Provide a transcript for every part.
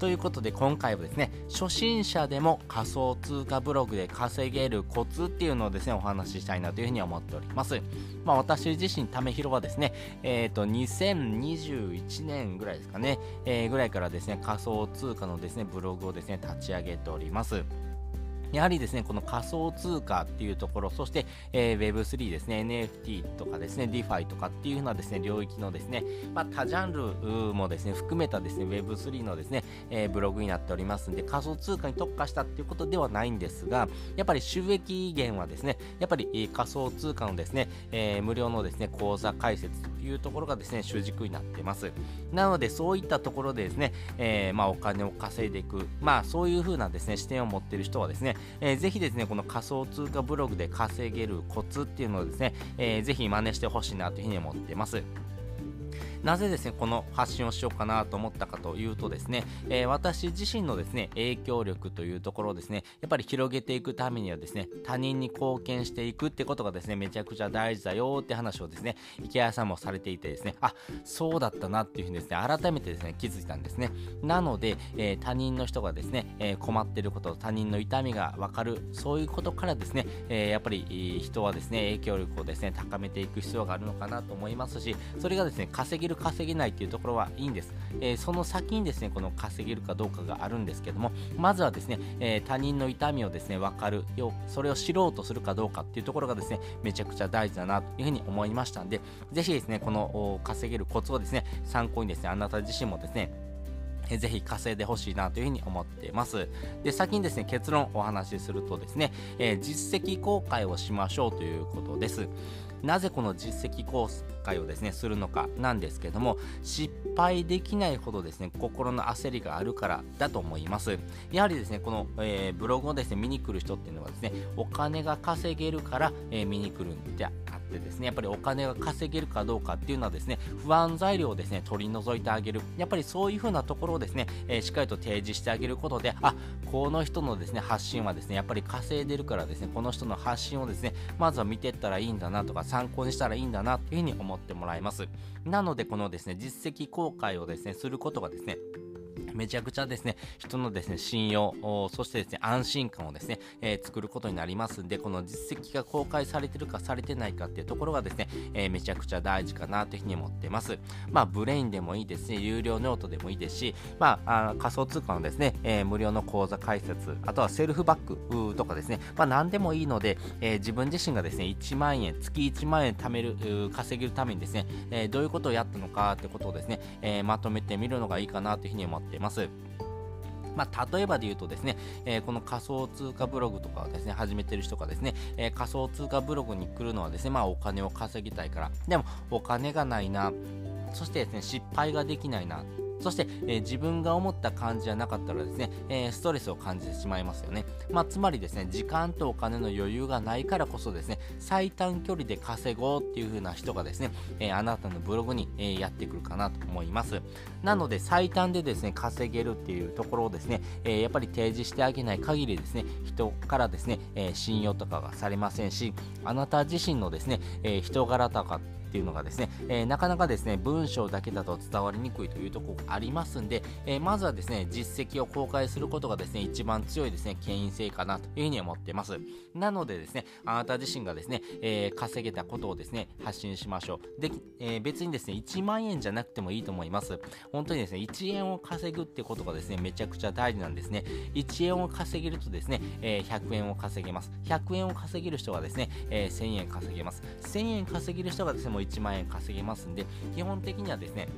ということで今回はですね初心者でも仮想通貨ブログで稼げるコツっていうのをですねお話ししたいなというふうに思っております。まあ私自身ためひろはですねえっ、ー、と2021年ぐらいですかね、えー、ぐらいからですね仮想通貨のですねブログをですね立ち上げております。やはりですね、この仮想通貨っていうところ、そして、えー、Web3 ですね、NFT とかですね、DeFi とかっていうふうなですね、領域のですね、まあ、多ジャンルもですね、含めたですね、Web3 のですね、えー、ブログになっておりますんで、仮想通貨に特化したっていうことではないんですが、やっぱり収益源はですね、やっぱり、仮想通貨のですね、えー、無料のですね、口座開設というところがですね、主軸になってます。なので、そういったところでですね、えー、まあ、お金を稼いでいく、まあ、そういうふうなですね、視点を持っている人はですね、えー、ぜひですね、この仮想通貨ブログで稼げるコツっていうのをですね、えー、ぜひ真似してほしいなというふうに思ってます。なぜですね、この発信をしようかなと思ったかというとですね、えー、私自身のですね、影響力というところをですね、やっぱり広げていくためにはですね、他人に貢献していくってことがですね、めちゃくちゃ大事だよって話をですね、池谷さんもされていてですね、あ、そうだったなっていうふうにですね、改めてですね、気づいたんですね。なので、えー、他人の人がですね、えー、困ってること、他人の痛みがわかる、そういうことからですね、えやっぱり人はですね、影響力をですね、高めていく必要があるのかなと思いますし、それがですね、稼げる稼げないっていうところはいいんです、えー、その先にですねこの稼げるかどうかがあるんですけどもまずはですね、えー、他人の痛みをですね分かるよそれを知ろうとするかどうかっていうところがですねめちゃくちゃ大事だなというふうに思いましたんでぜひですねこの稼げるコツをですね参考にですねあなた自身もですねぜひ稼いでほしいなというふうに思っています。で、先にですね、結論お話しするとですね、えー、実績公開をしましょうということです。なぜこの実績公開をですねするのかなんですけども失敗できないほどですね心の焦りがあるからだと思います。やはりですねこの、えー、ブログをですね見に来る人っていうのはですねお金が稼げるから、えー、見に来るんじゃってですねやっぱりお金が稼げるかどうかっていうのはですね不安材料をですね取り除いてあげる。やっぱりそういう風なところをですね、えー、しっかりと提示してあげることであこの人のですね発信はですねやっぱり稼いでるからですねこの人の発信をですねまずは見ていったらいいんだなとか参考にしたらいいんだなという風に思ってもらいます。なのでこのですね実績公開をですねすることがですねめちゃくちゃですね、人のですね、信用、そしてですね、安心感をですね、えー、作ることになりますんで、この実績が公開されてるかされてないかっていうところがですね、えー、めちゃくちゃ大事かなというふうに思ってます。まあ、 Brain でもいいですし、有料ノートでもいいですし、まあ、あ仮想通貨のですね、えー、無料の口座開設、あとはセルフバックとかですね、まあ、何でもいいので、え自分自身がですね、1万円、月1万円貯める、稼げるためにですね、えどういうことをやったのかってことをですね、えまとめてみるのがいいかなというふうに思っています。まあ、例えばで言うとですね、えー、この仮想通貨ブログとかをですね、始めてる人がですね、えー、仮想通貨ブログに来るのはですね、まあお金を稼ぎたいから。でも、お金がないな。そしてですね、失敗ができないな。そして、えー、自分が思った感じじゃなかったらですね、えー、ストレスを感じてしまいますよね。まあ、つまりですね、時間とお金の余裕がないからこそですね、最短距離で稼ごうっていう風な人がですね、えー、あなたのブログに、えやってくるかなと思います。なので、最短でですね、稼げるっていうところをですね、えやっぱり提示してあげない限りですね、人からですね、え信用とかがされませんし、あなた自身のですね、え人柄とかっていうのがですね、えー、なかなかですね、文章だけだと伝わりにくいというところがありますんで、えー、まずはですね、実績を公開することがですね、一番強いですね、権威性かなというふうに思ってます。なのでですね、あなた自身がですね、えー、稼げたことをですね、発信しましょう。で、え別にですね、1万円じゃなくてもいいと思います。本当にですね、1円を稼ぐってことがですね、めちゃくちゃ大事なんですね。1円を稼げるとですね、え100円を稼げます。100円を稼げる人がですね、え1000円稼げます。1000円稼げる人がですね、1万円稼げますんで、基本的にはですね、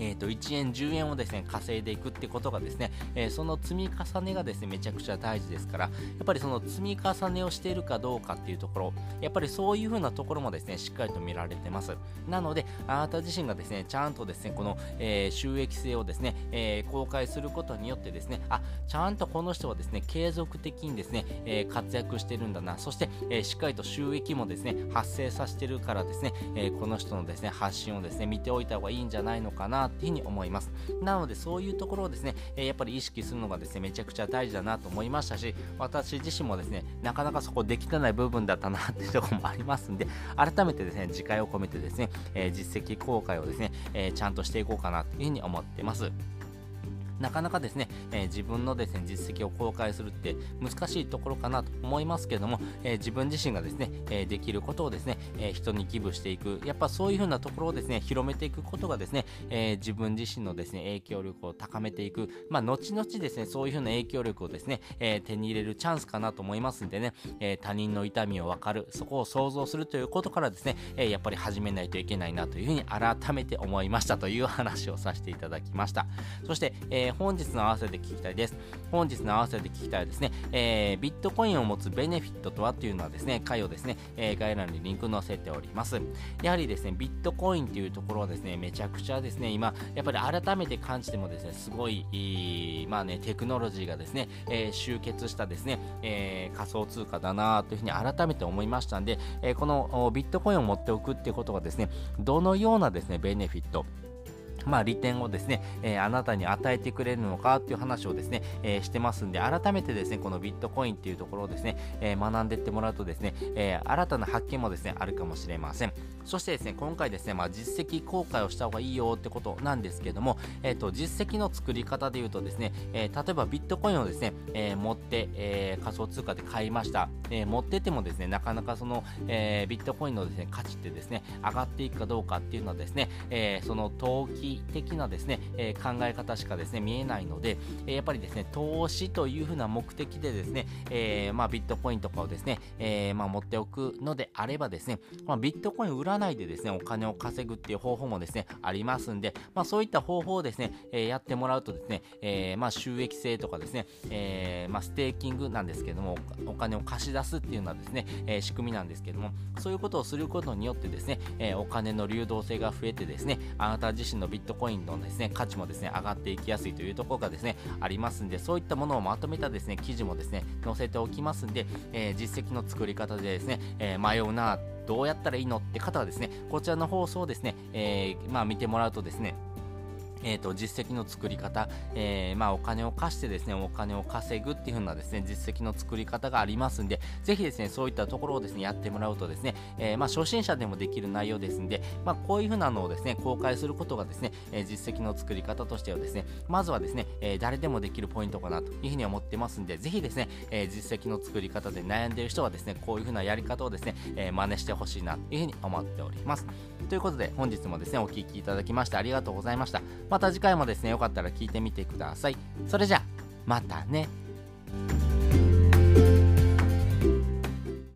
えー、と1円、10円をですね稼いでいくってことがですね、えー、その積み重ねがですねめちゃくちゃ大事ですから、やっぱりその積み重ねをしているかどうかっていうところ、やっぱりそういう風なところもですねしっかりと見られてます。なので、あなた自身がですねちゃんとですねこの、えー、収益性をですね、え公開することによってですね、あちゃんとこの人はですね継続的にですね、え活躍してるんだな、そして、えしっかりと収益もですね発生させてるからですね、えこの人のですね発信をですね見ておいた方がいいんじゃないのかなっていうふうに思います。なので、そういうところをですね、えやっぱり意識するのがですね、めちゃくちゃ大事だなと思いましたし、私自身もですね、なかなかそこできてない部分だったなっていうところもありますんで、改めてですね、次回を込めてですね、え実績公開をですね、えちゃんとしていこうかなというふうに思ってます。なかなかですね、えー、自分のですね、実績を公開するって難しいところかなと思いますけども、えー、自分自身がですね、え、できることをですね、え人に寄付していく、やっぱそういう風なところをですね、広めていくことがですね、え自分自身のですね、影響力を高めていく、まあ、後々ですね、そういう風な影響力をですね、え手に入れるチャンスかなと思いますんでね、え他人の痛みを分かる、そこを想像するということからですね、えやっぱり始めないといけないなという風に改めて思いましたという話をさせていただきました。そして、えー、本日の合わせて聞きたいです。本日の合わせて聞きたいですね、えー、ビットコインを持つベネフィットとはというのはですね、回をですね、えー、概要欄にリンク載せております。やはりですね、ビットコインというところはですね、めちゃくちゃですね、今、やっぱり改めて感じてもですね、すごい、まあね、テクノロジーがですね、えー、集結したですね、えー、仮想通貨だなというふうに改めて思いましたんで、えー、このビットコインを持っておくっていうことがですね、どのようなですね、ベネフィット、まあ、利点をですね、えー、あなたに与えてくれるのかっていう話をですね、えー、してますんで、改めてですね、このビットコインっていうところをですね、えー、学んでいってもらうとですね、え新たな発見もですね、あるかもしれません。そしてですね、今回ですね、まあ、実績公開をした方がいいよってことなんですけども、えっ、と、実績の作り方で言うとですね、え例えばビットコインをですね、え持って、え仮想通貨で買いました。え持っててもですね、なかなかその、えビットコインのですね、価値ってですね、上がっていくかどうかっていうのはですね、えその投機的なですね、えー、考え方しかですね見えないので、え、やっぱりですね投資というふうな目的でですね、え、まあ、ビットコインとかをですね、えまあ、持っておくのであればですね、まあ、ビットコイン売らないでですねお金を稼ぐっていう方法もですねありますんで、まあ、そういった方法をですね、えやってもらうとですね、えまあ、収益性とかですね、えまあ、ステーキングなんですけどもお金を貸し出すっていうのはですね、え仕組みなんですけどもそういうことをすることによってですね、えお金の流動性が増えてですねあなた自身のビッットコインのですね、価値もですね、上がっていきやすいというところがですね、ありますんで、そういったものをまとめたですね、記事もですね、載せておきますんで、えー、実績の作り方でですね、えー、迷うな、どうやったらいいのって方はですね、こちらの放送をですね、えー、まあ見てもらうとですね、えーと、実績の作り方、えー、まあ、お金を貸してですね、お金を稼ぐっていう風なですね、実績の作り方がありますんで、ぜひですね、そういったところをですね、やってもらうとですね、えー、まあ、初心者でもできる内容ですんで、まあ、こういう風なのをですね、公開することがですね、え実績の作り方としてはですね、まずはですね、え誰でもできるポイントかなという風に思ってますんで、ぜひですね、え実績の作り方で悩んでいる人はですね、こういう風なやり方をですね、え真似してほしいなという風に思っております。ということで、本日もですね、お聴きいただきましてありがとうございました。また次回もですね、よかったら聞いてみてください。それじゃあ、またね。